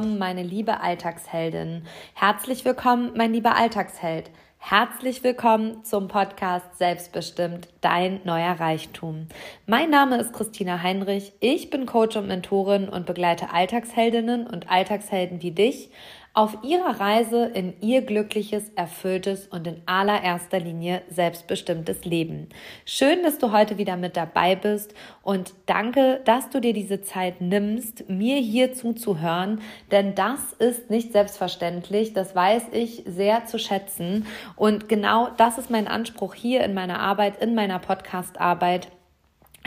willkommen, meine liebe Alltagsheldin. Herzlich willkommen, mein lieber Alltagsheld. Herzlich willkommen zum Podcast Selbstbestimmt, dein neuer Reichtum. Mein Name ist Christina Heinrich. Ich bin Coach und Mentorin und begleite Alltagsheldinnen und Alltagshelden wie dich auf ihrer Reise in ihr glückliches, erfülltes und in allererster Linie selbstbestimmtes Leben. Schön, dass du heute wieder mit dabei bist und danke, dass du dir diese Zeit nimmst, mir hier zuzuhören, denn das ist nicht selbstverständlich, das weiß ich sehr zu schätzen und genau das ist mein Anspruch hier in meiner Arbeit, in meiner Podcast-Arbeit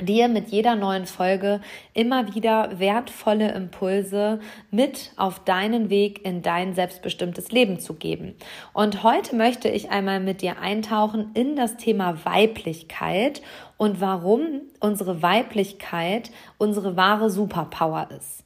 dir mit jeder neuen Folge immer wieder wertvolle Impulse mit auf deinen Weg in dein selbstbestimmtes Leben zu geben. Und heute möchte ich einmal mit dir eintauchen in das Thema Weiblichkeit und warum unsere Weiblichkeit unsere wahre Superpower ist.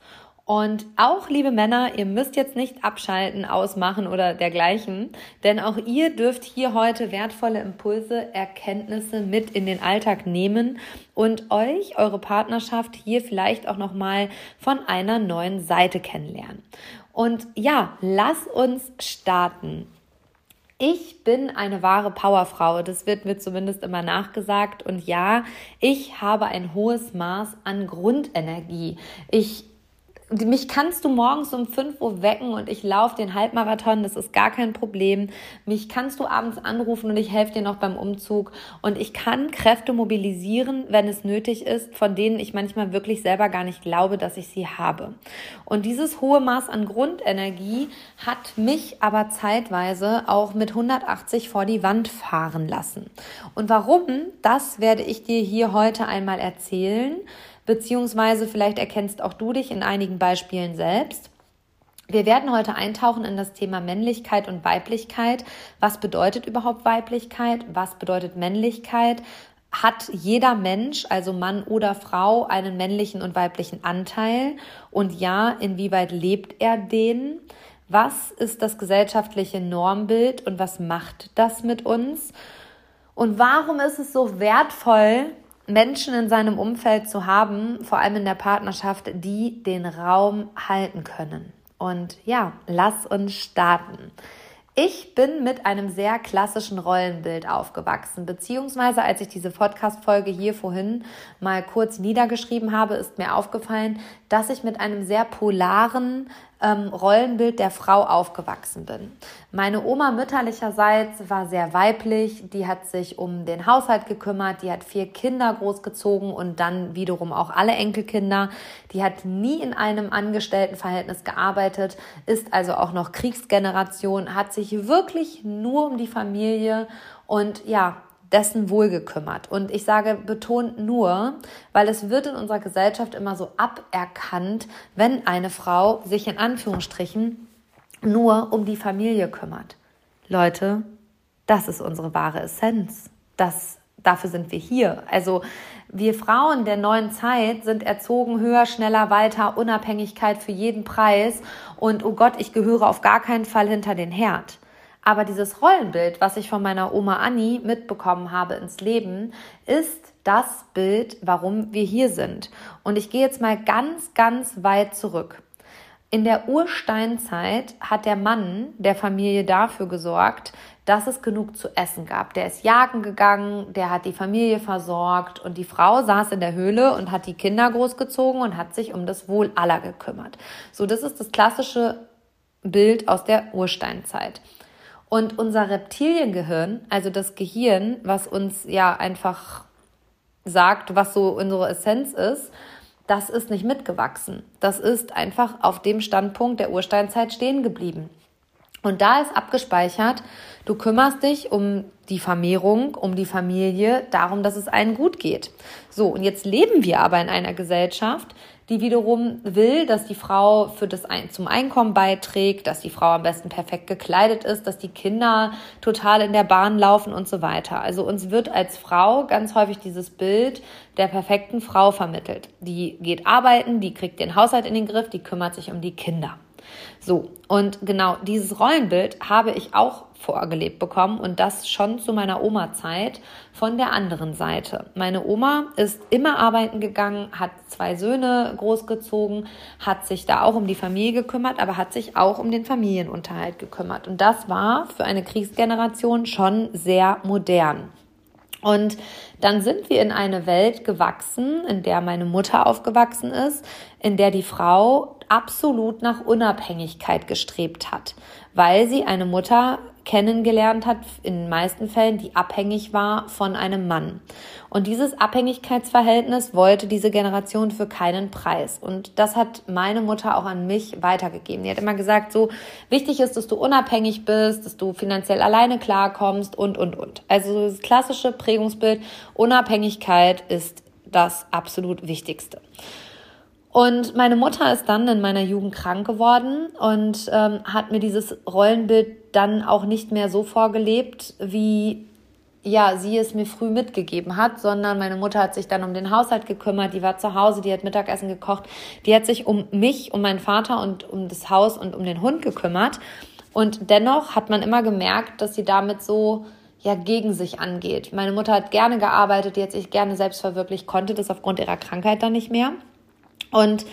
Und auch, liebe Männer, ihr müsst jetzt nicht abschalten, ausmachen oder dergleichen, denn auch ihr dürft hier heute wertvolle Impulse, Erkenntnisse mit in den Alltag nehmen und euch, eure Partnerschaft hier vielleicht auch nochmal von einer neuen Seite kennenlernen. Und ja, lass uns starten. Ich bin eine wahre Powerfrau, das wird mir zumindest immer nachgesagt. Und ja, ich habe ein hohes Maß an Grundenergie. Ich mich kannst du morgens um 5 Uhr wecken und ich laufe den Halbmarathon, das ist gar kein Problem. Mich kannst du abends anrufen und ich helfe dir noch beim Umzug. Und ich kann Kräfte mobilisieren, wenn es nötig ist, von denen ich manchmal wirklich selber gar nicht glaube, dass ich sie habe. Und dieses hohe Maß an Grundenergie hat mich aber zeitweise auch mit 180 vor die Wand fahren lassen. Und warum, das werde ich dir hier heute einmal erzählen beziehungsweise vielleicht erkennst auch du dich in einigen Beispielen selbst. Wir werden heute eintauchen in das Thema Männlichkeit und Weiblichkeit. Was bedeutet überhaupt Weiblichkeit? Was bedeutet Männlichkeit? Hat jeder Mensch, also Mann oder Frau, einen männlichen und weiblichen Anteil? Und ja, inwieweit lebt er den? Was ist das gesellschaftliche Normbild und was macht das mit uns? Und warum ist es so wertvoll, Menschen in seinem Umfeld zu haben, vor allem in der Partnerschaft, die den Raum halten können. Und ja, lass uns starten. Ich bin mit einem sehr klassischen Rollenbild aufgewachsen, beziehungsweise als ich diese Podcast-Folge hier vorhin mal kurz niedergeschrieben habe, ist mir aufgefallen, dass ich mit einem sehr polaren ähm, Rollenbild der Frau aufgewachsen bin. Meine Oma mütterlicherseits war sehr weiblich, die hat sich um den Haushalt gekümmert, die hat vier Kinder großgezogen und dann wiederum auch alle Enkelkinder. Die hat nie in einem Angestelltenverhältnis gearbeitet, ist also auch noch Kriegsgeneration, hat sich wirklich nur um die Familie und ja, dessen Wohl gekümmert. Und ich sage betont nur, weil es wird in unserer Gesellschaft immer so aberkannt, wenn eine Frau sich in Anführungsstrichen nur um die Familie kümmert. Leute, das ist unsere wahre Essenz. Das, dafür sind wir hier. Also wir Frauen der neuen Zeit sind erzogen höher, schneller, weiter, Unabhängigkeit für jeden Preis und oh Gott, ich gehöre auf gar keinen Fall hinter den Herd. Aber dieses Rollenbild, was ich von meiner Oma Annie mitbekommen habe ins Leben, ist das Bild, warum wir hier sind. Und ich gehe jetzt mal ganz, ganz weit zurück. In der Ursteinzeit hat der Mann der Familie dafür gesorgt, dass es genug zu essen gab. Der ist jagen gegangen, der hat die Familie versorgt und die Frau saß in der Höhle und hat die Kinder großgezogen und hat sich um das Wohl aller gekümmert. So, das ist das klassische Bild aus der Ursteinzeit. Und unser Reptiliengehirn, also das Gehirn, was uns ja einfach sagt, was so unsere Essenz ist, das ist nicht mitgewachsen. Das ist einfach auf dem Standpunkt der Ursteinzeit stehen geblieben. Und da ist abgespeichert, du kümmerst dich um die Vermehrung, um die Familie, darum, dass es allen gut geht. So, und jetzt leben wir aber in einer Gesellschaft, die wiederum will, dass die Frau für das ein zum Einkommen beiträgt, dass die Frau am besten perfekt gekleidet ist, dass die Kinder total in der Bahn laufen und so weiter. Also uns wird als Frau ganz häufig dieses Bild der perfekten Frau vermittelt. Die geht arbeiten, die kriegt den Haushalt in den Griff, die kümmert sich um die Kinder. So, und genau dieses Rollenbild habe ich auch vorgelebt bekommen und das schon zu meiner Oma-Zeit von der anderen Seite. Meine Oma ist immer arbeiten gegangen, hat zwei Söhne großgezogen, hat sich da auch um die Familie gekümmert, aber hat sich auch um den Familienunterhalt gekümmert. Und das war für eine Kriegsgeneration schon sehr modern. Und dann sind wir in eine Welt gewachsen, in der meine Mutter aufgewachsen ist, in der die Frau absolut nach Unabhängigkeit gestrebt hat, weil sie eine Mutter kennengelernt hat, in den meisten Fällen, die abhängig war von einem Mann. Und dieses Abhängigkeitsverhältnis wollte diese Generation für keinen Preis. Und das hat meine Mutter auch an mich weitergegeben. Die hat immer gesagt, so wichtig ist, dass du unabhängig bist, dass du finanziell alleine klarkommst und, und, und. Also das klassische Prägungsbild, Unabhängigkeit ist das absolut Wichtigste. Und meine Mutter ist dann in meiner Jugend krank geworden und ähm, hat mir dieses Rollenbild dann auch nicht mehr so vorgelebt, wie ja, sie es mir früh mitgegeben hat, sondern meine Mutter hat sich dann um den Haushalt gekümmert, die war zu Hause, die hat Mittagessen gekocht, die hat sich um mich, um meinen Vater und um das Haus und um den Hund gekümmert. Und dennoch hat man immer gemerkt, dass sie damit so ja gegen sich angeht. Meine Mutter hat gerne gearbeitet, die hat sich gerne selbst verwirklicht, konnte das aufgrund ihrer Krankheit dann nicht mehr. Und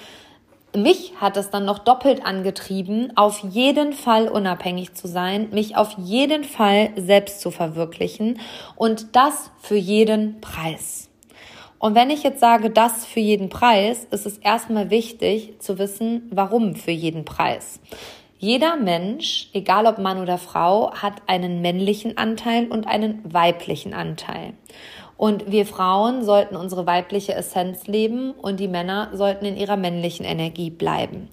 mich hat es dann noch doppelt angetrieben, auf jeden Fall unabhängig zu sein, mich auf jeden Fall selbst zu verwirklichen und das für jeden Preis. Und wenn ich jetzt sage, das für jeden Preis, ist es erstmal wichtig zu wissen, warum für jeden Preis. Jeder Mensch, egal ob Mann oder Frau, hat einen männlichen Anteil und einen weiblichen Anteil. Und wir Frauen sollten unsere weibliche Essenz leben und die Männer sollten in ihrer männlichen Energie bleiben.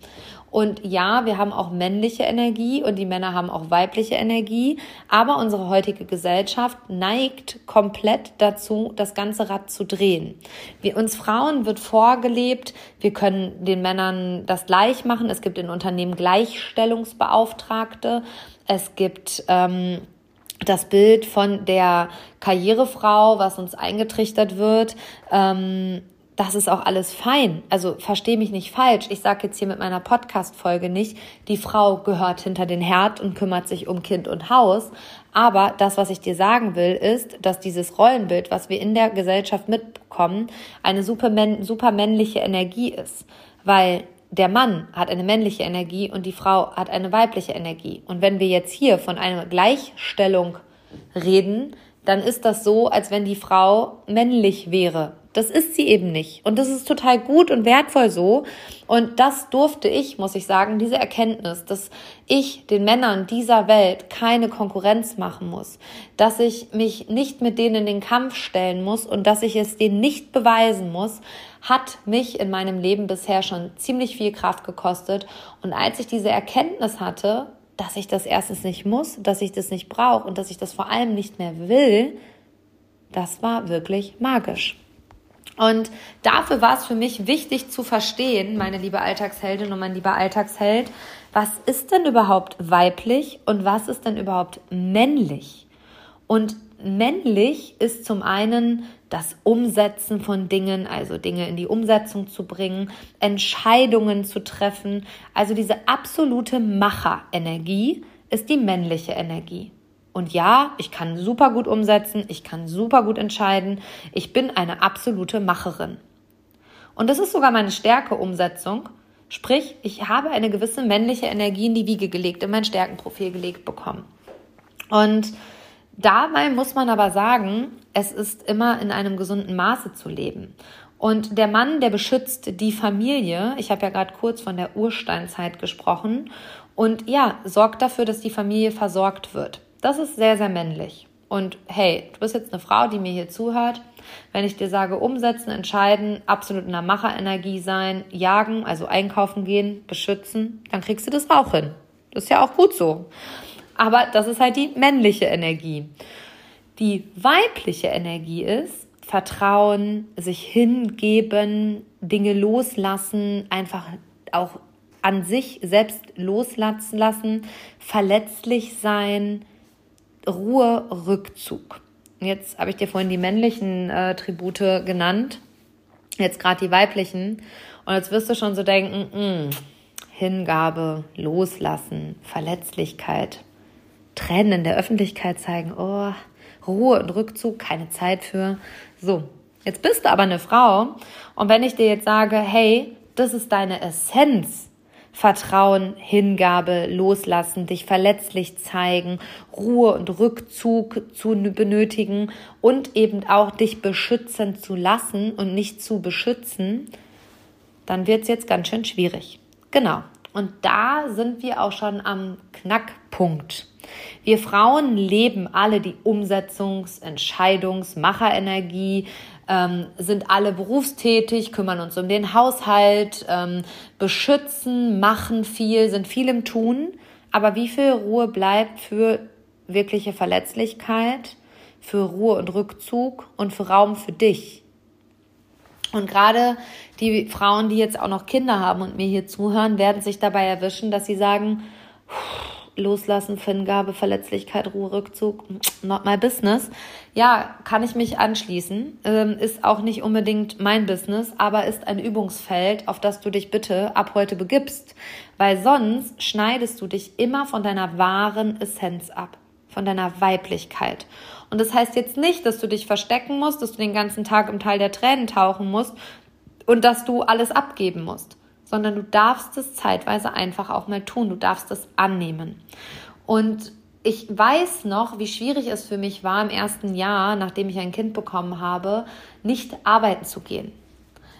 Und ja, wir haben auch männliche Energie und die Männer haben auch weibliche Energie, aber unsere heutige Gesellschaft neigt komplett dazu, das ganze Rad zu drehen. Wir, uns Frauen wird vorgelebt, wir können den Männern das gleich machen. Es gibt in Unternehmen Gleichstellungsbeauftragte. Es gibt ähm, das Bild von der Karrierefrau, was uns eingetrichtert wird, ähm, das ist auch alles fein. Also verstehe mich nicht falsch. Ich sage jetzt hier mit meiner Podcast-Folge nicht, die Frau gehört hinter den Herd und kümmert sich um Kind und Haus. Aber das, was ich dir sagen will, ist, dass dieses Rollenbild, was wir in der Gesellschaft mitbekommen, eine super, super männliche Energie ist. Weil der Mann hat eine männliche Energie und die Frau hat eine weibliche Energie. Und wenn wir jetzt hier von einer Gleichstellung reden, dann ist das so, als wenn die Frau männlich wäre. Das ist sie eben nicht. Und das ist total gut und wertvoll so. Und das durfte ich, muss ich sagen, diese Erkenntnis, dass ich den Männern dieser Welt keine Konkurrenz machen muss, dass ich mich nicht mit denen in den Kampf stellen muss und dass ich es denen nicht beweisen muss, hat mich in meinem Leben bisher schon ziemlich viel Kraft gekostet. Und als ich diese Erkenntnis hatte, dass ich das erstens nicht muss, dass ich das nicht brauche und dass ich das vor allem nicht mehr will, das war wirklich magisch. Und dafür war es für mich wichtig zu verstehen, meine liebe Alltagsheldin und mein lieber Alltagsheld, was ist denn überhaupt weiblich und was ist denn überhaupt männlich? Und männlich ist zum einen das Umsetzen von Dingen, also Dinge in die Umsetzung zu bringen, Entscheidungen zu treffen. Also diese absolute Macherenergie ist die männliche Energie. Und ja, ich kann super gut umsetzen, ich kann super gut entscheiden, ich bin eine absolute Macherin. Und das ist sogar meine Stärke Umsetzung. Sprich, ich habe eine gewisse männliche Energie in die Wiege gelegt, in mein Stärkenprofil gelegt bekommen. Und Dabei muss man aber sagen, es ist immer in einem gesunden Maße zu leben. Und der Mann, der beschützt die Familie, ich habe ja gerade kurz von der Ursteinzeit gesprochen, und ja, sorgt dafür, dass die Familie versorgt wird. Das ist sehr, sehr männlich. Und hey, du bist jetzt eine Frau, die mir hier zuhört. Wenn ich dir sage, umsetzen, entscheiden, absolut in der Macherenergie sein, jagen, also einkaufen gehen, beschützen, dann kriegst du das auch hin. Das ist ja auch gut so. Aber das ist halt die männliche Energie. Die weibliche Energie ist Vertrauen, sich hingeben, Dinge loslassen, einfach auch an sich selbst loslassen lassen, verletzlich sein, Ruhe, Rückzug. Jetzt habe ich dir vorhin die männlichen äh, Tribute genannt, jetzt gerade die weiblichen. Und jetzt wirst du schon so denken, mh, hm, Hingabe, Loslassen, Verletzlichkeit, Tränen in der Öffentlichkeit zeigen, oh, Ruhe und Rückzug, keine Zeit für. So, jetzt bist du aber eine Frau und wenn ich dir jetzt sage, hey, das ist deine Essenz, Vertrauen, Hingabe, Loslassen, dich verletzlich zeigen, Ruhe und Rückzug zu benötigen und eben auch dich beschützen zu lassen und nicht zu beschützen, dann wird es jetzt ganz schön schwierig. Genau. Und da sind wir auch schon am Knackpunkt. Wir Frauen leben alle die Umsetzungs-, Entscheidungs-, Macherenergie, ähm, sind alle berufstätig, kümmern uns um den Haushalt, ähm, beschützen, machen viel, sind viel im Tun. Aber wie viel Ruhe bleibt für wirkliche Verletzlichkeit, für Ruhe und Rückzug und für Raum für dich? Und gerade die Frauen, die jetzt auch noch Kinder haben und mir hier zuhören, werden sich dabei erwischen, dass sie sagen, Loslassen, Hingabe, Verletzlichkeit, Ruhe, Rückzug, not my business. Ja, kann ich mich anschließen. Ähm, ist auch nicht unbedingt mein Business, aber ist ein Übungsfeld, auf das du dich bitte ab heute begibst. Weil sonst schneidest du dich immer von deiner wahren Essenz ab, von deiner Weiblichkeit. Und das heißt jetzt nicht, dass du dich verstecken musst, dass du den ganzen Tag im Teil der Tränen tauchen musst und dass du alles abgeben musst, sondern du darfst es zeitweise einfach auch mal tun. Du darfst es annehmen. Und ich weiß noch, wie schwierig es für mich war im ersten Jahr, nachdem ich ein Kind bekommen habe, nicht arbeiten zu gehen.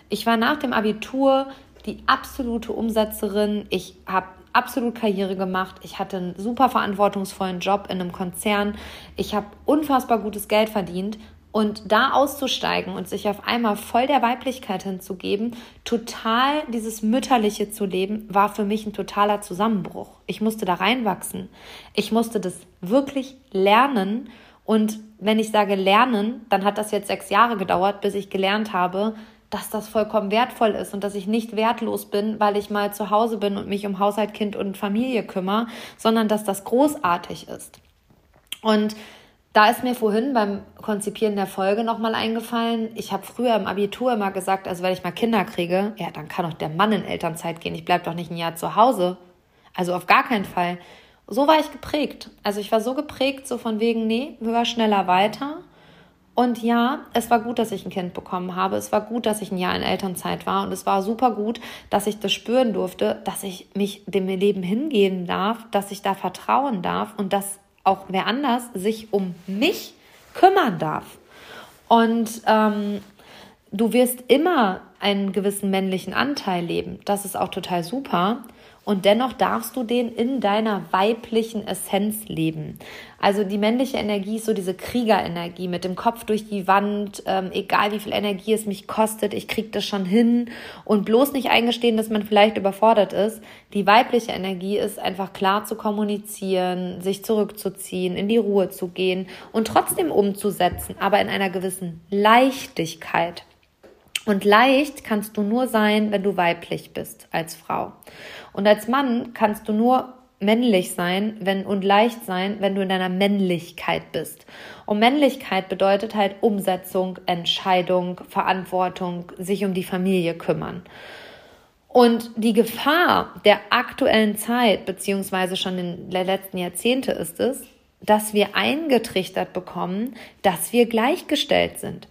Ich war nach dem Abitur die absolute Umsetzerin. Ich habe absolut Karriere gemacht. Ich hatte einen super verantwortungsvollen Job in einem Konzern. Ich habe unfassbar gutes Geld verdient. Und da auszusteigen und sich auf einmal voll der Weiblichkeit hinzugeben, total dieses Mütterliche zu leben, war für mich ein totaler Zusammenbruch. Ich musste da reinwachsen. Ich musste das wirklich lernen. Und wenn ich sage lernen, dann hat das jetzt sechs Jahre gedauert, bis ich gelernt habe, dass das vollkommen wertvoll ist und dass ich nicht wertlos bin, weil ich mal zu Hause bin und mich um Haushalt, Kind und Familie kümmere, sondern dass das großartig ist. Und da ist mir vorhin beim Konzipieren der Folge nochmal eingefallen, ich habe früher im Abitur immer gesagt, also wenn ich mal Kinder kriege, ja, dann kann doch der Mann in Elternzeit gehen, ich bleibe doch nicht ein Jahr zu Hause. Also auf gar keinen Fall. So war ich geprägt. Also ich war so geprägt, so von wegen, nee, höher, schneller, weiter. Und ja, es war gut, dass ich ein Kind bekommen habe. Es war gut, dass ich ein Jahr in Elternzeit war. Und es war super gut, dass ich das spüren durfte, dass ich mich dem Leben hingeben darf, dass ich da vertrauen darf und dass auch wer anders sich um mich kümmern darf. Und ähm, du wirst immer einen gewissen männlichen Anteil leben. Das ist auch total super und dennoch darfst du den in deiner weiblichen Essenz leben. Also die männliche Energie ist so diese Kriegerenergie mit dem Kopf durch die Wand, ähm, egal wie viel Energie es mich kostet, ich krieg das schon hin und bloß nicht eingestehen, dass man vielleicht überfordert ist. Die weibliche Energie ist einfach klar zu kommunizieren, sich zurückzuziehen, in die Ruhe zu gehen und trotzdem umzusetzen, aber in einer gewissen Leichtigkeit. Und leicht kannst du nur sein, wenn du weiblich bist als Frau. Und als Mann kannst du nur männlich sein wenn, und leicht sein, wenn du in deiner Männlichkeit bist. Und Männlichkeit bedeutet halt Umsetzung, Entscheidung, Verantwortung, sich um die Familie kümmern. Und die Gefahr der aktuellen Zeit, beziehungsweise schon in der letzten Jahrzehnte ist es, dass wir eingetrichtert bekommen, dass wir gleichgestellt sind.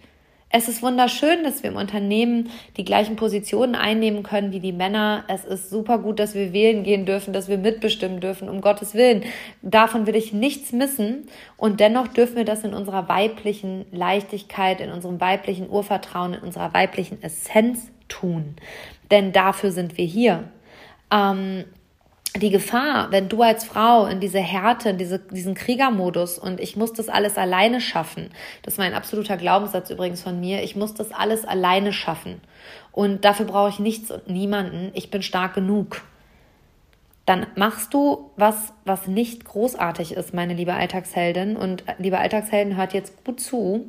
Es ist wunderschön, dass wir im Unternehmen die gleichen Positionen einnehmen können wie die Männer. Es ist super gut, dass wir wählen gehen dürfen, dass wir mitbestimmen dürfen, um Gottes Willen. Davon will ich nichts missen. Und dennoch dürfen wir das in unserer weiblichen Leichtigkeit, in unserem weiblichen Urvertrauen, in unserer weiblichen Essenz tun. Denn dafür sind wir hier. Ähm, die Gefahr, wenn du als Frau in diese Härte, in diese, diesen Kriegermodus und ich muss das alles alleine schaffen, das ist mein absoluter Glaubenssatz übrigens von mir, ich muss das alles alleine schaffen und dafür brauche ich nichts und niemanden, ich bin stark genug. Dann machst du was, was nicht großartig ist, meine liebe Alltagsheldin. Und äh, liebe Alltagshelden, hört jetzt gut zu.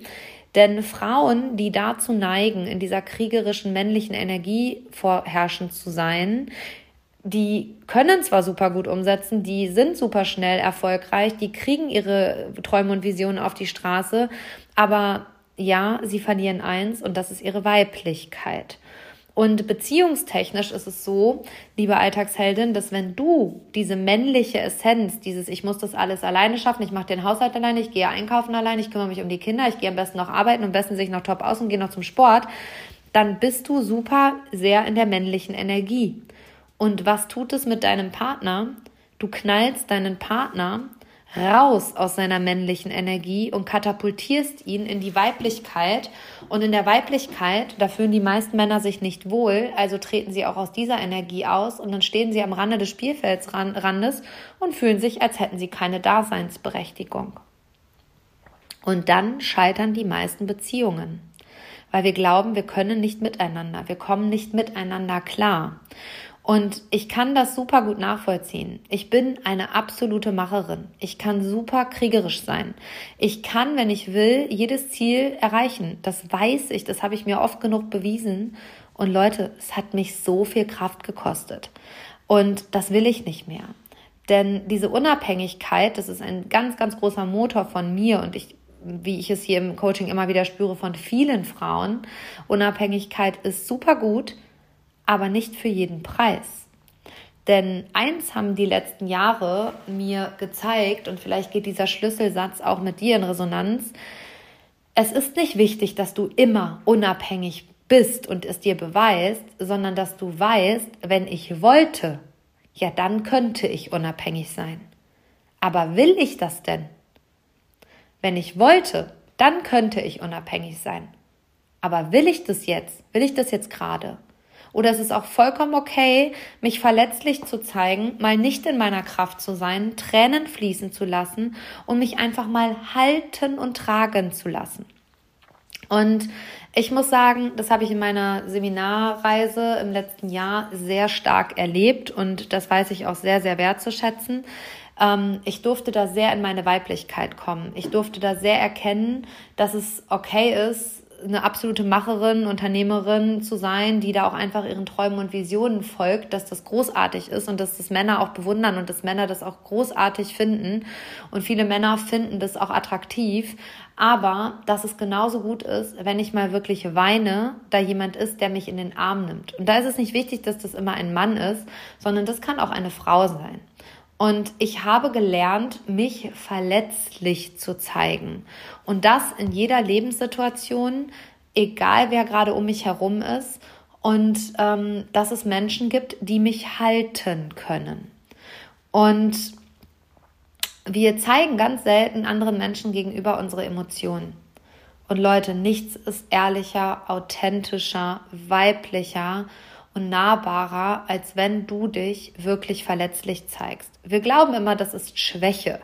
Denn Frauen, die dazu neigen, in dieser kriegerischen männlichen Energie vorherrschend zu sein, die können zwar super gut umsetzen, die sind super schnell erfolgreich, die kriegen ihre Träume und Visionen auf die Straße, aber ja, sie verlieren eins und das ist ihre Weiblichkeit. Und beziehungstechnisch ist es so, liebe Alltagsheldin, dass wenn du diese männliche Essenz, dieses ich muss das alles alleine schaffen, ich mache den Haushalt alleine, ich gehe einkaufen alleine, ich kümmere mich um die Kinder, ich gehe am besten noch arbeiten und am besten sehe ich noch top aus und gehe noch zum Sport, dann bist du super sehr in der männlichen Energie. Und was tut es mit deinem Partner? Du knallst deinen Partner raus aus seiner männlichen Energie und katapultierst ihn in die Weiblichkeit. Und in der Weiblichkeit, da fühlen die meisten Männer sich nicht wohl, also treten sie auch aus dieser Energie aus und dann stehen sie am Rande des Spielfeldsrandes und fühlen sich, als hätten sie keine Daseinsberechtigung. Und dann scheitern die meisten Beziehungen, weil wir glauben, wir können nicht miteinander, wir kommen nicht miteinander klar. Und ich kann das super gut nachvollziehen. Ich bin eine absolute Macherin. Ich kann super kriegerisch sein. Ich kann, wenn ich will, jedes Ziel erreichen. Das weiß ich, das habe ich mir oft genug bewiesen. Und Leute, es hat mich so viel Kraft gekostet. Und das will ich nicht mehr. Denn diese Unabhängigkeit, das ist ein ganz, ganz großer Motor von mir und ich wie ich es hier im Coaching immer wieder spüre von vielen Frauen. Unabhängigkeit ist super gut, aber nicht für jeden Preis. Denn eins haben die letzten Jahre mir gezeigt, und vielleicht geht dieser Schlüsselsatz auch mit dir in Resonanz, es ist nicht wichtig, dass du immer unabhängig bist und es dir beweist, sondern dass du weißt, wenn ich wollte, ja dann könnte ich unabhängig sein. Aber will ich das denn? Wenn ich wollte, dann könnte ich unabhängig sein. Aber will ich das jetzt? Will ich das jetzt gerade? Oder es ist auch vollkommen okay, mich verletzlich zu zeigen, mal nicht in meiner Kraft zu sein, Tränen fließen zu lassen und mich einfach mal halten und tragen zu lassen. Und ich muss sagen, das habe ich in meiner Seminarreise im letzten Jahr sehr stark erlebt und das weiß ich auch sehr, sehr wertzuschätzen. Ähm, ich durfte da sehr in meine Weiblichkeit kommen. Ich durfte da sehr erkennen, dass es okay ist, eine absolute Macherin, Unternehmerin zu sein, die da auch einfach ihren Träumen und Visionen folgt, dass das großartig ist und dass das Männer auch bewundern und dass Männer das auch großartig finden. Und viele Männer finden das auch attraktiv. Aber dass es genauso gut ist, wenn ich mal wirklich weine, da jemand ist, der mich in den Arm nimmt. Und da ist es nicht wichtig, dass das immer ein Mann ist, sondern das kann auch eine Frau sein. Und ich habe gelernt, mich verletzlich zu zeigen. Und das in jeder Lebenssituation, egal wer gerade um mich herum ist. Und ähm, dass es Menschen gibt, die mich halten können. Und wir zeigen ganz selten anderen Menschen gegenüber unsere Emotionen. Und Leute, nichts ist ehrlicher, authentischer, weiblicher und nahbarer, als wenn du dich wirklich verletzlich zeigst. Wir glauben immer, das ist Schwäche.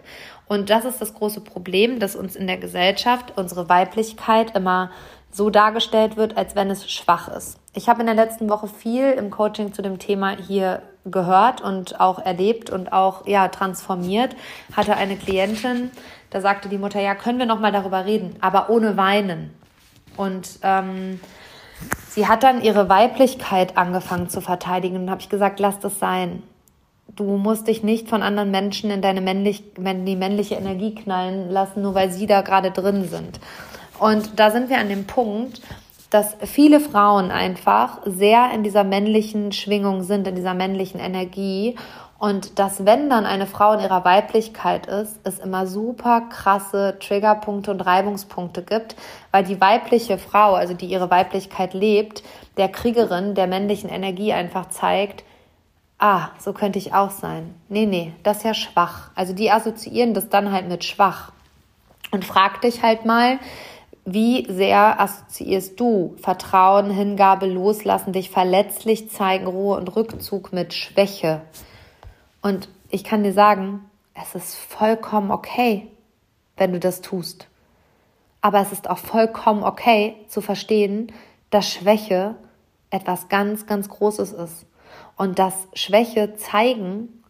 Und das ist das große Problem, dass uns in der Gesellschaft unsere Weiblichkeit immer so dargestellt wird, als wenn es schwach ist. Ich habe in der letzten Woche viel im Coaching zu dem Thema hier gehört und auch erlebt und auch ja transformiert. Hatte eine Klientin, da sagte die Mutter, ja, können wir noch mal darüber reden, aber ohne weinen. Und ähm, sie hat dann ihre Weiblichkeit angefangen zu verteidigen und habe ich gesagt, lass das sein. Du musst dich nicht von anderen Menschen in deine männlich, die männliche Energie knallen lassen, nur weil sie da gerade drin sind. Und da sind wir an dem Punkt, dass viele Frauen einfach sehr in dieser männlichen Schwingung sind, in dieser männlichen Energie und dass, wenn dann eine Frau in ihrer Weiblichkeit ist, es immer super krasse Triggerpunkte und Reibungspunkte gibt, weil die weibliche Frau, also die ihre Weiblichkeit lebt, der Kriegerin der männlichen Energie einfach zeigt, ah, so könnte ich auch sein. Nee, nee, das ist ja schwach. Also die assoziieren das dann halt mit schwach. Und frag dich halt mal, wie sehr assoziierst du Vertrauen, Hingabe, Loslassen, dich verletzlich zeigen, Ruhe und Rückzug mit Schwäche? Und ich kann dir sagen, es ist vollkommen okay, wenn du das tust. Aber es ist auch vollkommen okay zu verstehen, dass Schwäche etwas ganz, ganz Großes ist. Und dass Schwäche zeigen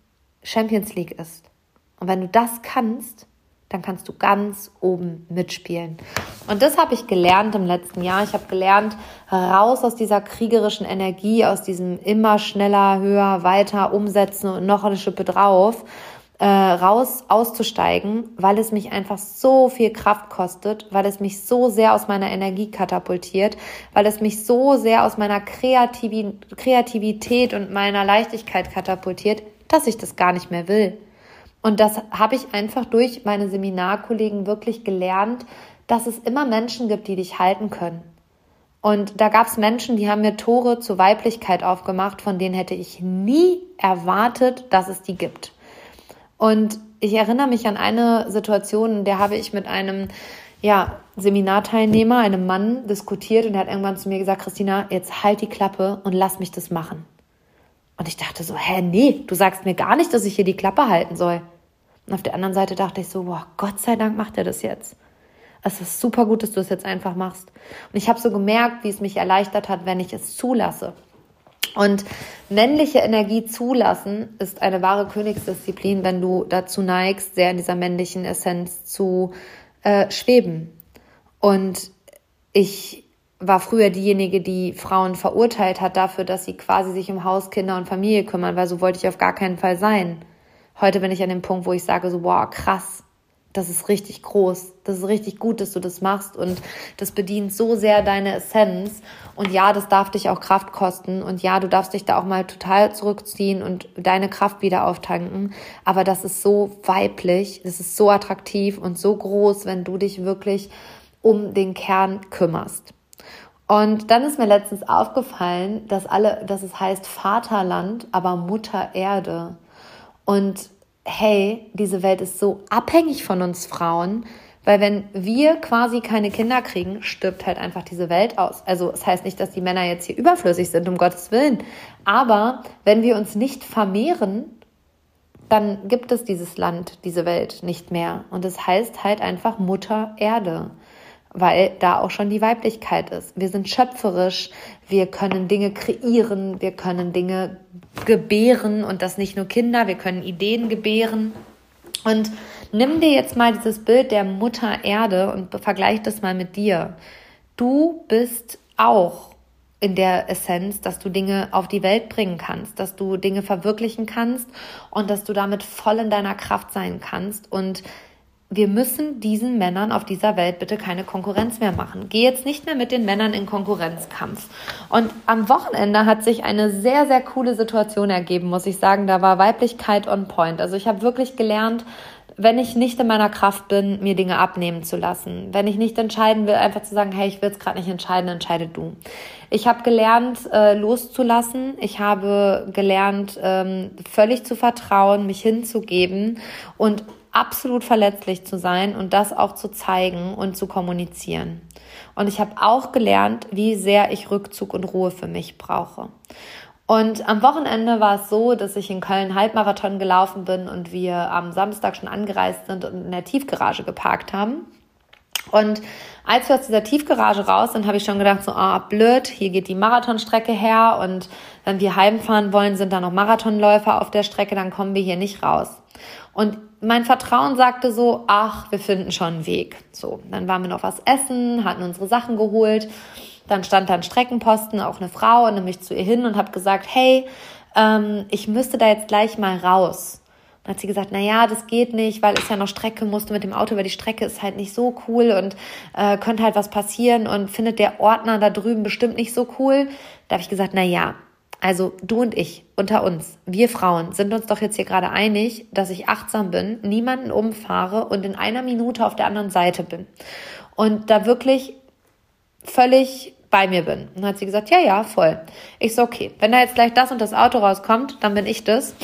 Champions League ist. Und wenn du das kannst, dann kannst du ganz oben mitspielen. Und das habe ich gelernt im letzten Jahr. Ich habe gelernt, raus aus dieser kriegerischen Energie, aus diesem immer schneller, höher, weiter umsetzen und noch eine Schippe drauf, äh, raus auszusteigen, weil es mich einfach so viel Kraft kostet, weil es mich so sehr aus meiner Energie katapultiert, weil es mich so sehr aus meiner Kreativ Kreativität und meiner Leichtigkeit katapultiert, dass ich das gar nicht mehr will. Und das habe ich einfach durch meine Seminarkollegen wirklich gelernt, dass es immer Menschen gibt, die dich halten können. Und da gab es Menschen, die haben mir Tore zur Weiblichkeit aufgemacht, von denen hätte ich nie erwartet, dass es die gibt. Und ich erinnere mich an eine Situation, in der habe ich mit einem ja, Seminarteilnehmer, einem Mann, diskutiert und er hat irgendwann zu mir gesagt, Christina, jetzt halt die Klappe und lass mich das machen. Und ich dachte so, hä, nee, du sagst mir gar nicht, dass ich hier die Klappe halten soll. Und auf der anderen Seite dachte ich so, boah, Gott sei Dank macht er das jetzt. Es ist super gut, dass du es jetzt einfach machst. Und ich habe so gemerkt, wie es mich erleichtert hat, wenn ich es zulasse. Und männliche Energie zulassen ist eine wahre Königsdisziplin, wenn du dazu neigst, sehr in dieser männlichen Essenz zu äh, schweben. Und ich war früher diejenige, die Frauen verurteilt hat dafür, dass sie quasi sich um Haus, Kinder und Familie kümmern, weil so wollte ich auf gar keinen Fall sein. Heute bin ich an dem Punkt, wo ich sage so, wow, krass, das ist richtig groß, das ist richtig gut, dass du das machst und das bedient so sehr deine Essenz. Und ja, das darf dich auch Kraft kosten und ja, du darfst dich da auch mal total zurückziehen und deine Kraft wieder auftanken. Aber das ist so weiblich, das ist so attraktiv und so groß, wenn du dich wirklich um den Kern kümmerst. Und dann ist mir letztens aufgefallen, dass alle, dass es heißt Vaterland, aber Mutter Erde. Und hey, diese Welt ist so abhängig von uns Frauen, weil wenn wir quasi keine Kinder kriegen, stirbt halt einfach diese Welt aus. Also es das heißt nicht, dass die Männer jetzt hier überflüssig sind, um Gottes Willen. Aber wenn wir uns nicht vermehren, dann gibt es dieses Land, diese Welt nicht mehr. Und es das heißt halt einfach Mutter Erde weil da auch schon die Weiblichkeit ist. Wir sind schöpferisch, wir können Dinge kreieren, wir können Dinge gebären und das nicht nur Kinder, wir können Ideen gebären. Und nimm dir jetzt mal dieses Bild der Mutter Erde und vergleich das mal mit dir. Du bist auch in der Essenz, dass du Dinge auf die Welt bringen kannst, dass du Dinge verwirklichen kannst und dass du damit voll in deiner Kraft sein kannst und wir müssen diesen Männern auf dieser Welt bitte keine Konkurrenz mehr machen. Geh jetzt nicht mehr mit den Männern in Konkurrenzkampf. Und am Wochenende hat sich eine sehr, sehr coole Situation ergeben, muss ich sagen. Da war Weiblichkeit on point. Also ich habe wirklich gelernt, wenn ich nicht in meiner Kraft bin, mir Dinge abnehmen zu lassen. Wenn ich nicht entscheiden will, einfach zu sagen, hey, ich will es gerade nicht entscheiden, entscheide du. Ich habe gelernt, äh, loszulassen. Ich habe gelernt, ähm, völlig zu vertrauen, mich hinzugeben und absolut verletzlich zu sein und das auch zu zeigen und zu kommunizieren. Und ich habe auch gelernt, wie sehr ich Rückzug und Ruhe für mich brauche. Und am Wochenende war es so, dass ich in Köln Halbmarathon gelaufen bin und wir am Samstag schon angereist sind und in der Tiefgarage geparkt haben. Und als wir aus dieser Tiefgarage raus sind, habe ich schon gedacht, so, ah, blöd, hier geht die Marathonstrecke her und wenn wir heimfahren wollen, sind da noch Marathonläufer auf der Strecke, dann kommen wir hier nicht raus. Und mein Vertrauen sagte so, ach, wir finden schon einen Weg. So, dann waren wir noch was essen, hatten unsere Sachen geholt. Dann stand da ein Streckenposten, auch eine Frau, und dann bin ich zu ihr hin und habe gesagt, hey, ähm, ich müsste da jetzt gleich mal raus. Dann hat sie gesagt, na ja, das geht nicht, weil es ja noch Strecke musste mit dem Auto, weil die Strecke ist halt nicht so cool und äh, könnte halt was passieren und findet der Ordner da drüben bestimmt nicht so cool. Da habe ich gesagt, na ja, also du und ich unter uns, wir Frauen, sind uns doch jetzt hier gerade einig, dass ich achtsam bin, niemanden umfahre und in einer Minute auf der anderen Seite bin. Und da wirklich völlig bei mir bin. Und dann hat sie gesagt, ja, ja, voll. Ich so, okay, wenn da jetzt gleich das und das Auto rauskommt, dann bin ich das.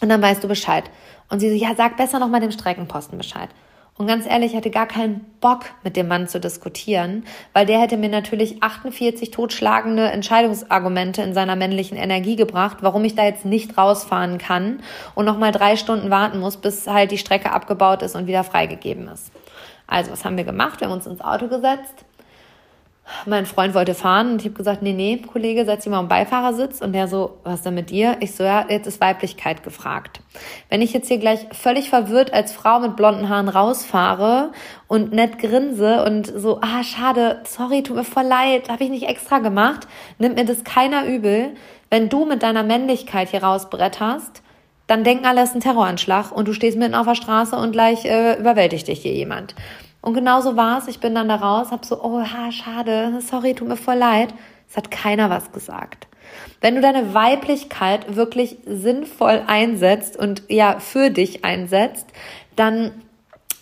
Und dann weißt du Bescheid. Und sie so, ja, sag besser noch mal dem Streckenposten Bescheid. Und ganz ehrlich, ich hatte gar keinen Bock, mit dem Mann zu diskutieren, weil der hätte mir natürlich 48 totschlagende Entscheidungsargumente in seiner männlichen Energie gebracht, warum ich da jetzt nicht rausfahren kann und nochmal drei Stunden warten muss, bis halt die Strecke abgebaut ist und wieder freigegeben ist. Also, was haben wir gemacht? Wir haben uns ins Auto gesetzt, mein Freund wollte fahren und ich habe gesagt, nee, nee, Kollege, setz dich mal am Beifahrersitz. Und der so, was denn mit dir? Ich so, ja, jetzt ist Weiblichkeit gefragt. Wenn ich jetzt hier gleich völlig verwirrt als Frau mit blonden Haaren rausfahre und nett grinse und so, ah, schade, sorry, tut mir voll leid, habe ich nicht extra gemacht, nimmt mir das keiner übel. Wenn du mit deiner Männlichkeit hier rausbretterst, dann denken alle, es ist ein Terroranschlag und du stehst mitten auf der Straße und gleich äh, überwältigt dich hier jemand. Und genauso war es. Ich bin dann da raus, hab so, oh, ha, schade, sorry, tut mir voll leid. Es hat keiner was gesagt. Wenn du deine Weiblichkeit wirklich sinnvoll einsetzt und ja, für dich einsetzt, dann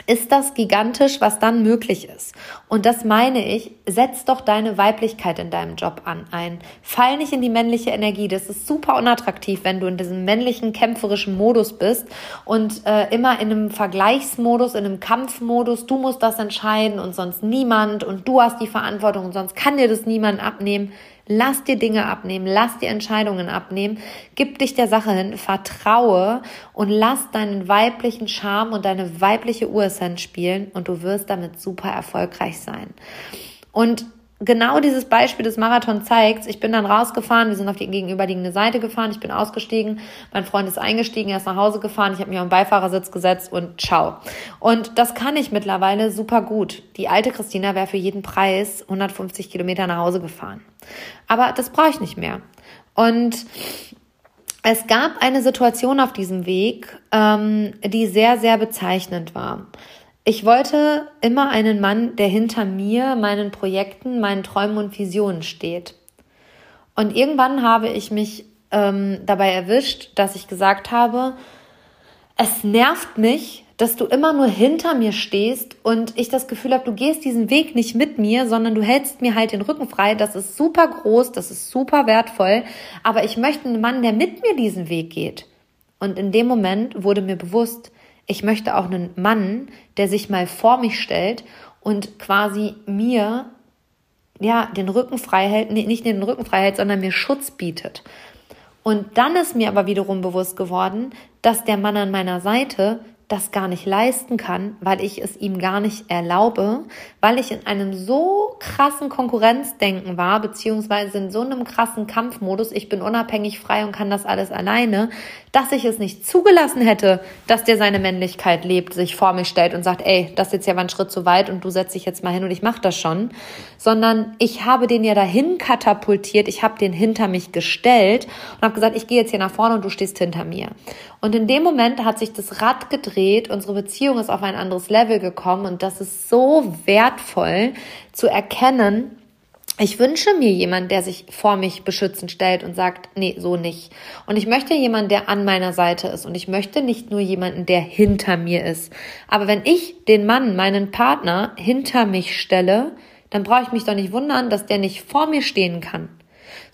ist das gigantisch, was dann möglich ist. Und das meine ich, setz doch deine Weiblichkeit in deinem Job an ein. Fall nicht in die männliche Energie. Das ist super unattraktiv, wenn du in diesem männlichen, kämpferischen Modus bist und äh, immer in einem Vergleichsmodus, in einem Kampfmodus. Du musst das entscheiden und sonst niemand und du hast die Verantwortung und sonst kann dir das niemand abnehmen. Lass dir Dinge abnehmen, lass dir Entscheidungen abnehmen, gib dich der Sache hin, vertraue und lass deinen weiblichen Charme und deine weibliche Uressenz spielen und du wirst damit super erfolgreich sein. Und genau dieses Beispiel des Marathon zeigt, ich bin dann rausgefahren, wir sind auf die gegenüberliegende Seite gefahren, ich bin ausgestiegen, mein Freund ist eingestiegen, er ist nach Hause gefahren, ich habe mich auf den Beifahrersitz gesetzt und ciao. Und das kann ich mittlerweile super gut. Die alte Christina wäre für jeden Preis 150 Kilometer nach Hause gefahren. Aber das brauche ich nicht mehr. Und es gab eine Situation auf diesem Weg, ähm, die sehr, sehr bezeichnend war. Ich wollte immer einen Mann, der hinter mir, meinen Projekten, meinen Träumen und Visionen steht. Und irgendwann habe ich mich ähm, dabei erwischt, dass ich gesagt habe, es nervt mich, dass du immer nur hinter mir stehst und ich das Gefühl habe, du gehst diesen Weg nicht mit mir, sondern du hältst mir halt den Rücken frei. Das ist super groß, das ist super wertvoll, aber ich möchte einen Mann, der mit mir diesen Weg geht. Und in dem Moment wurde mir bewusst, ich möchte auch einen Mann, der sich mal vor mich stellt und quasi mir ja den Rücken frei hält, nee, nicht den Rücken frei hält, sondern mir Schutz bietet. Und dann ist mir aber wiederum bewusst geworden, dass der Mann an meiner Seite das gar nicht leisten kann, weil ich es ihm gar nicht erlaube, weil ich in einem so krassen Konkurrenzdenken war, beziehungsweise in so einem krassen Kampfmodus, ich bin unabhängig frei und kann das alles alleine, dass ich es nicht zugelassen hätte, dass der seine Männlichkeit lebt, sich vor mich stellt und sagt, ey, das ist jetzt ja mal ein Schritt zu weit und du setzt dich jetzt mal hin und ich mach das schon, sondern ich habe den ja dahin katapultiert, ich habe den hinter mich gestellt und habe gesagt, ich gehe jetzt hier nach vorne und du stehst hinter mir. Und in dem Moment hat sich das Rad gedreht, unsere Beziehung ist auf ein anderes Level gekommen und das ist so wertvoll zu erkennen, ich wünsche mir jemanden, der sich vor mich beschützend stellt und sagt, nee, so nicht. Und ich möchte jemanden, der an meiner Seite ist. Und ich möchte nicht nur jemanden, der hinter mir ist. Aber wenn ich den Mann, meinen Partner, hinter mich stelle, dann brauche ich mich doch nicht wundern, dass der nicht vor mir stehen kann.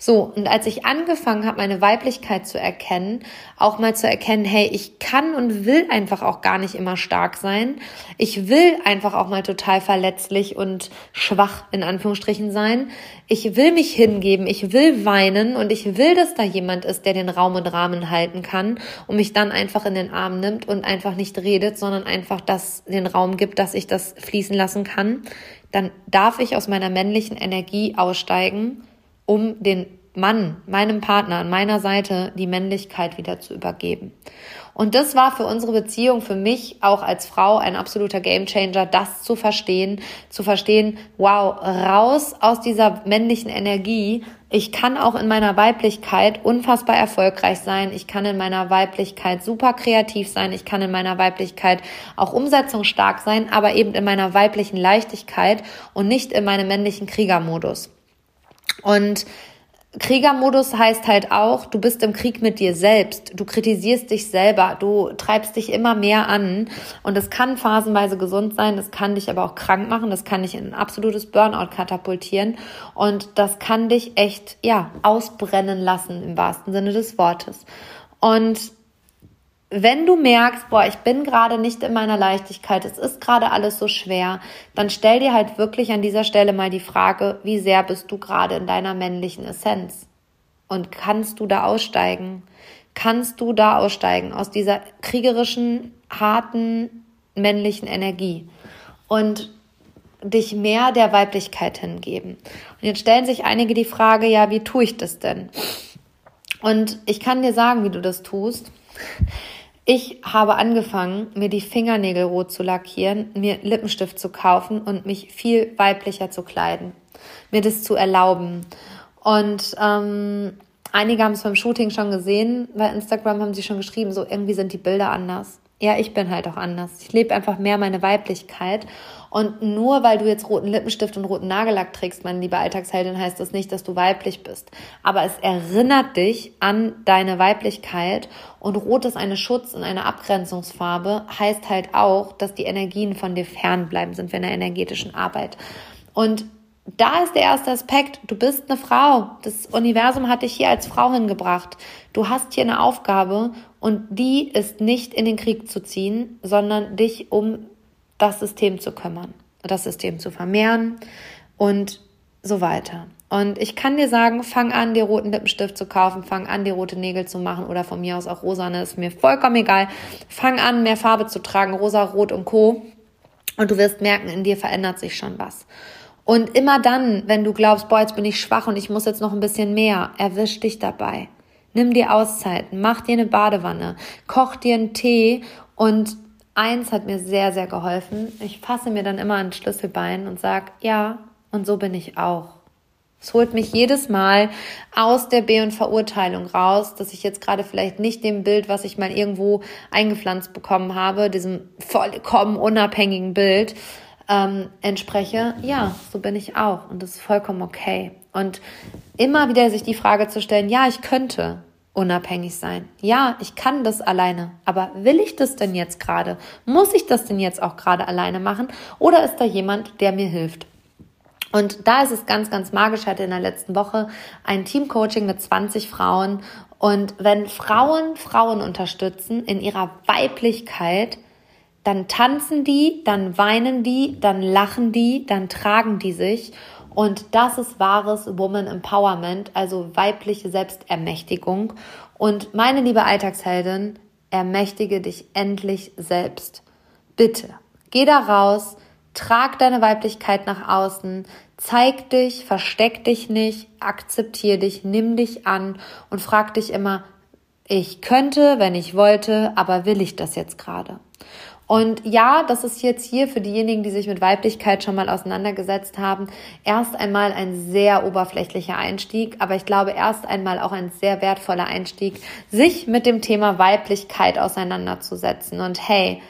So, und als ich angefangen habe, meine Weiblichkeit zu erkennen, auch mal zu erkennen, hey, ich kann und will einfach auch gar nicht immer stark sein. Ich will einfach auch mal total verletzlich und schwach in Anführungsstrichen sein. Ich will mich hingeben, ich will weinen und ich will, dass da jemand ist, der den Raum und Rahmen halten kann und mich dann einfach in den Arm nimmt und einfach nicht redet, sondern einfach das, den Raum gibt, dass ich das fließen lassen kann. Dann darf ich aus meiner männlichen Energie aussteigen um den Mann, meinem Partner an meiner Seite die Männlichkeit wieder zu übergeben. Und das war für unsere Beziehung, für mich auch als Frau ein absoluter Gamechanger, das zu verstehen, zu verstehen, wow, raus aus dieser männlichen Energie. Ich kann auch in meiner Weiblichkeit unfassbar erfolgreich sein. Ich kann in meiner Weiblichkeit super kreativ sein. Ich kann in meiner Weiblichkeit auch umsetzungsstark sein, aber eben in meiner weiblichen Leichtigkeit und nicht in meinem männlichen Kriegermodus. Und Kriegermodus heißt halt auch, du bist im Krieg mit dir selbst, du kritisierst dich selber, du treibst dich immer mehr an. Und es kann phasenweise gesund sein, das kann dich aber auch krank machen, das kann dich in ein absolutes Burnout katapultieren. Und das kann dich echt, ja, ausbrennen lassen im wahrsten Sinne des Wortes. Und wenn du merkst, boah, ich bin gerade nicht in meiner Leichtigkeit, es ist gerade alles so schwer, dann stell dir halt wirklich an dieser Stelle mal die Frage, wie sehr bist du gerade in deiner männlichen Essenz? Und kannst du da aussteigen? Kannst du da aussteigen aus dieser kriegerischen, harten, männlichen Energie und dich mehr der Weiblichkeit hingeben? Und jetzt stellen sich einige die Frage, ja, wie tue ich das denn? Und ich kann dir sagen, wie du das tust. Ich habe angefangen, mir die Fingernägel rot zu lackieren, mir Lippenstift zu kaufen und mich viel weiblicher zu kleiden, mir das zu erlauben. Und ähm, einige haben es beim Shooting schon gesehen. Bei Instagram haben sie schon geschrieben, so irgendwie sind die Bilder anders. Ja, ich bin halt auch anders. Ich lebe einfach mehr meine Weiblichkeit. Und nur weil du jetzt roten Lippenstift und roten Nagellack trägst, meine liebe Alltagsheldin, heißt das nicht, dass du weiblich bist. Aber es erinnert dich an deine Weiblichkeit. Und rot ist eine Schutz- und eine Abgrenzungsfarbe, heißt halt auch, dass die Energien von dir fernbleiben, sind in der energetischen Arbeit. Und da ist der erste Aspekt. Du bist eine Frau. Das Universum hat dich hier als Frau hingebracht. Du hast hier eine Aufgabe und die ist nicht in den Krieg zu ziehen, sondern dich um das System zu kümmern, das System zu vermehren und so weiter. Und ich kann dir sagen, fang an, dir roten Lippenstift zu kaufen, fang an, dir rote Nägel zu machen oder von mir aus auch rosane, ist mir vollkommen egal. Fang an, mehr Farbe zu tragen, rosa, rot und co. Und du wirst merken, in dir verändert sich schon was. Und immer dann, wenn du glaubst, boah, jetzt bin ich schwach und ich muss jetzt noch ein bisschen mehr, erwisch dich dabei. Nimm dir Auszeiten, mach dir eine Badewanne, koch dir einen Tee und eins hat mir sehr, sehr geholfen. Ich fasse mir dann immer ein Schlüsselbein und sag, ja, und so bin ich auch. Es holt mich jedes Mal aus der B- und Verurteilung raus, dass ich jetzt gerade vielleicht nicht dem Bild, was ich mal irgendwo eingepflanzt bekommen habe, diesem vollkommen unabhängigen Bild, ähm, entspreche, ja, so bin ich auch und das ist vollkommen okay. Und immer wieder sich die Frage zu stellen, ja, ich könnte unabhängig sein. Ja, ich kann das alleine, aber will ich das denn jetzt gerade? Muss ich das denn jetzt auch gerade alleine machen? Oder ist da jemand, der mir hilft? Und da ist es ganz, ganz magisch. Ich hatte in der letzten Woche ein Teamcoaching mit 20 Frauen. Und wenn Frauen Frauen unterstützen in ihrer Weiblichkeit, dann tanzen die, dann weinen die, dann lachen die, dann tragen die sich. Und das ist wahres Woman Empowerment, also weibliche Selbstermächtigung. Und meine liebe Alltagsheldin, ermächtige dich endlich selbst. Bitte, geh da raus, trag deine Weiblichkeit nach außen, zeig dich, versteck dich nicht, akzeptier dich, nimm dich an und frag dich immer, ich könnte, wenn ich wollte, aber will ich das jetzt gerade? Und ja, das ist jetzt hier für diejenigen, die sich mit Weiblichkeit schon mal auseinandergesetzt haben, erst einmal ein sehr oberflächlicher Einstieg, aber ich glaube erst einmal auch ein sehr wertvoller Einstieg, sich mit dem Thema Weiblichkeit auseinanderzusetzen. Und hey,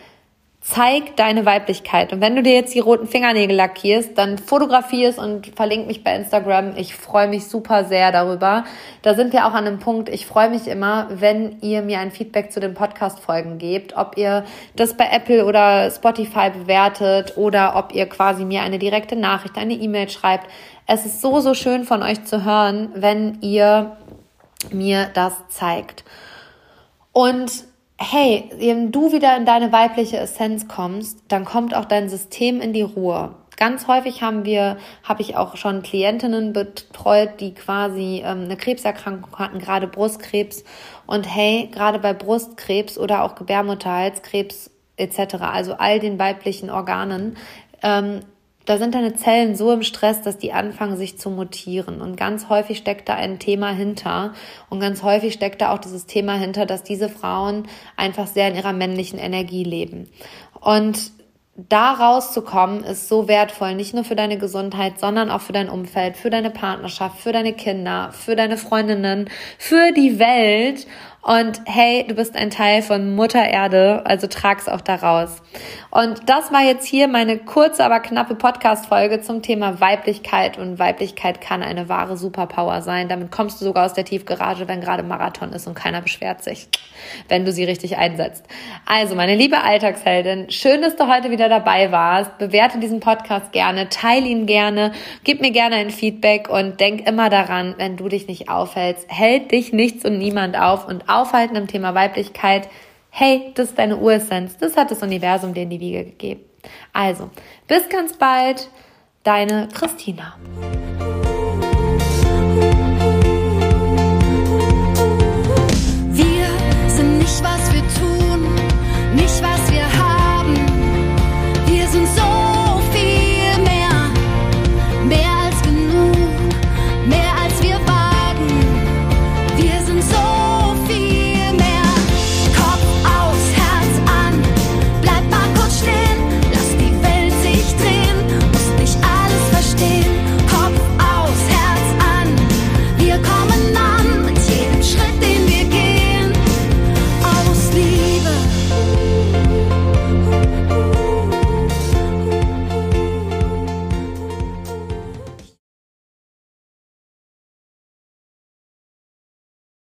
Zeig deine Weiblichkeit. Und wenn du dir jetzt die roten Fingernägel lackierst, dann fotografierst und verlink mich bei Instagram. Ich freue mich super sehr darüber. Da sind wir auch an einem Punkt. Ich freue mich immer, wenn ihr mir ein Feedback zu den Podcast-Folgen gebt. Ob ihr das bei Apple oder Spotify bewertet oder ob ihr quasi mir eine direkte Nachricht, eine E-Mail schreibt. Es ist so, so schön von euch zu hören, wenn ihr mir das zeigt. Und hey, wenn du wieder in deine weibliche Essenz kommst, dann kommt auch dein System in die Ruhe. Ganz häufig haben wir, habe ich auch schon Klientinnen betreut, die quasi ähm, eine Krebserkrankung hatten, gerade Brustkrebs. Und hey, gerade bei Brustkrebs oder auch Gebärmutterhalskrebs etc., also all den weiblichen Organen, ähm, da sind deine Zellen so im Stress, dass die anfangen, sich zu mutieren. Und ganz häufig steckt da ein Thema hinter. Und ganz häufig steckt da auch dieses Thema hinter, dass diese Frauen einfach sehr in ihrer männlichen Energie leben. Und da rauszukommen ist so wertvoll, nicht nur für deine Gesundheit, sondern auch für dein Umfeld, für deine Partnerschaft, für deine Kinder, für deine Freundinnen, für die Welt. Und hey, du bist ein Teil von Mutter Erde, also trag's auch daraus. Und das war jetzt hier meine kurze, aber knappe Podcast-Folge zum Thema Weiblichkeit. Und Weiblichkeit kann eine wahre Superpower sein. Damit kommst du sogar aus der Tiefgarage, wenn gerade Marathon ist und keiner beschwert sich, wenn du sie richtig einsetzt. Also, meine liebe Alltagsheldin, schön, dass du heute wieder dabei warst. Bewerte diesen Podcast gerne, teile ihn gerne, gib mir gerne ein Feedback und denk immer daran, wenn du dich nicht aufhältst, hält dich nichts und niemand auf und aufhalten im Thema Weiblichkeit. Hey, das ist deine Uressenz. Das hat das Universum dir in die Wiege gegeben. Also, bis ganz bald. Deine Christina.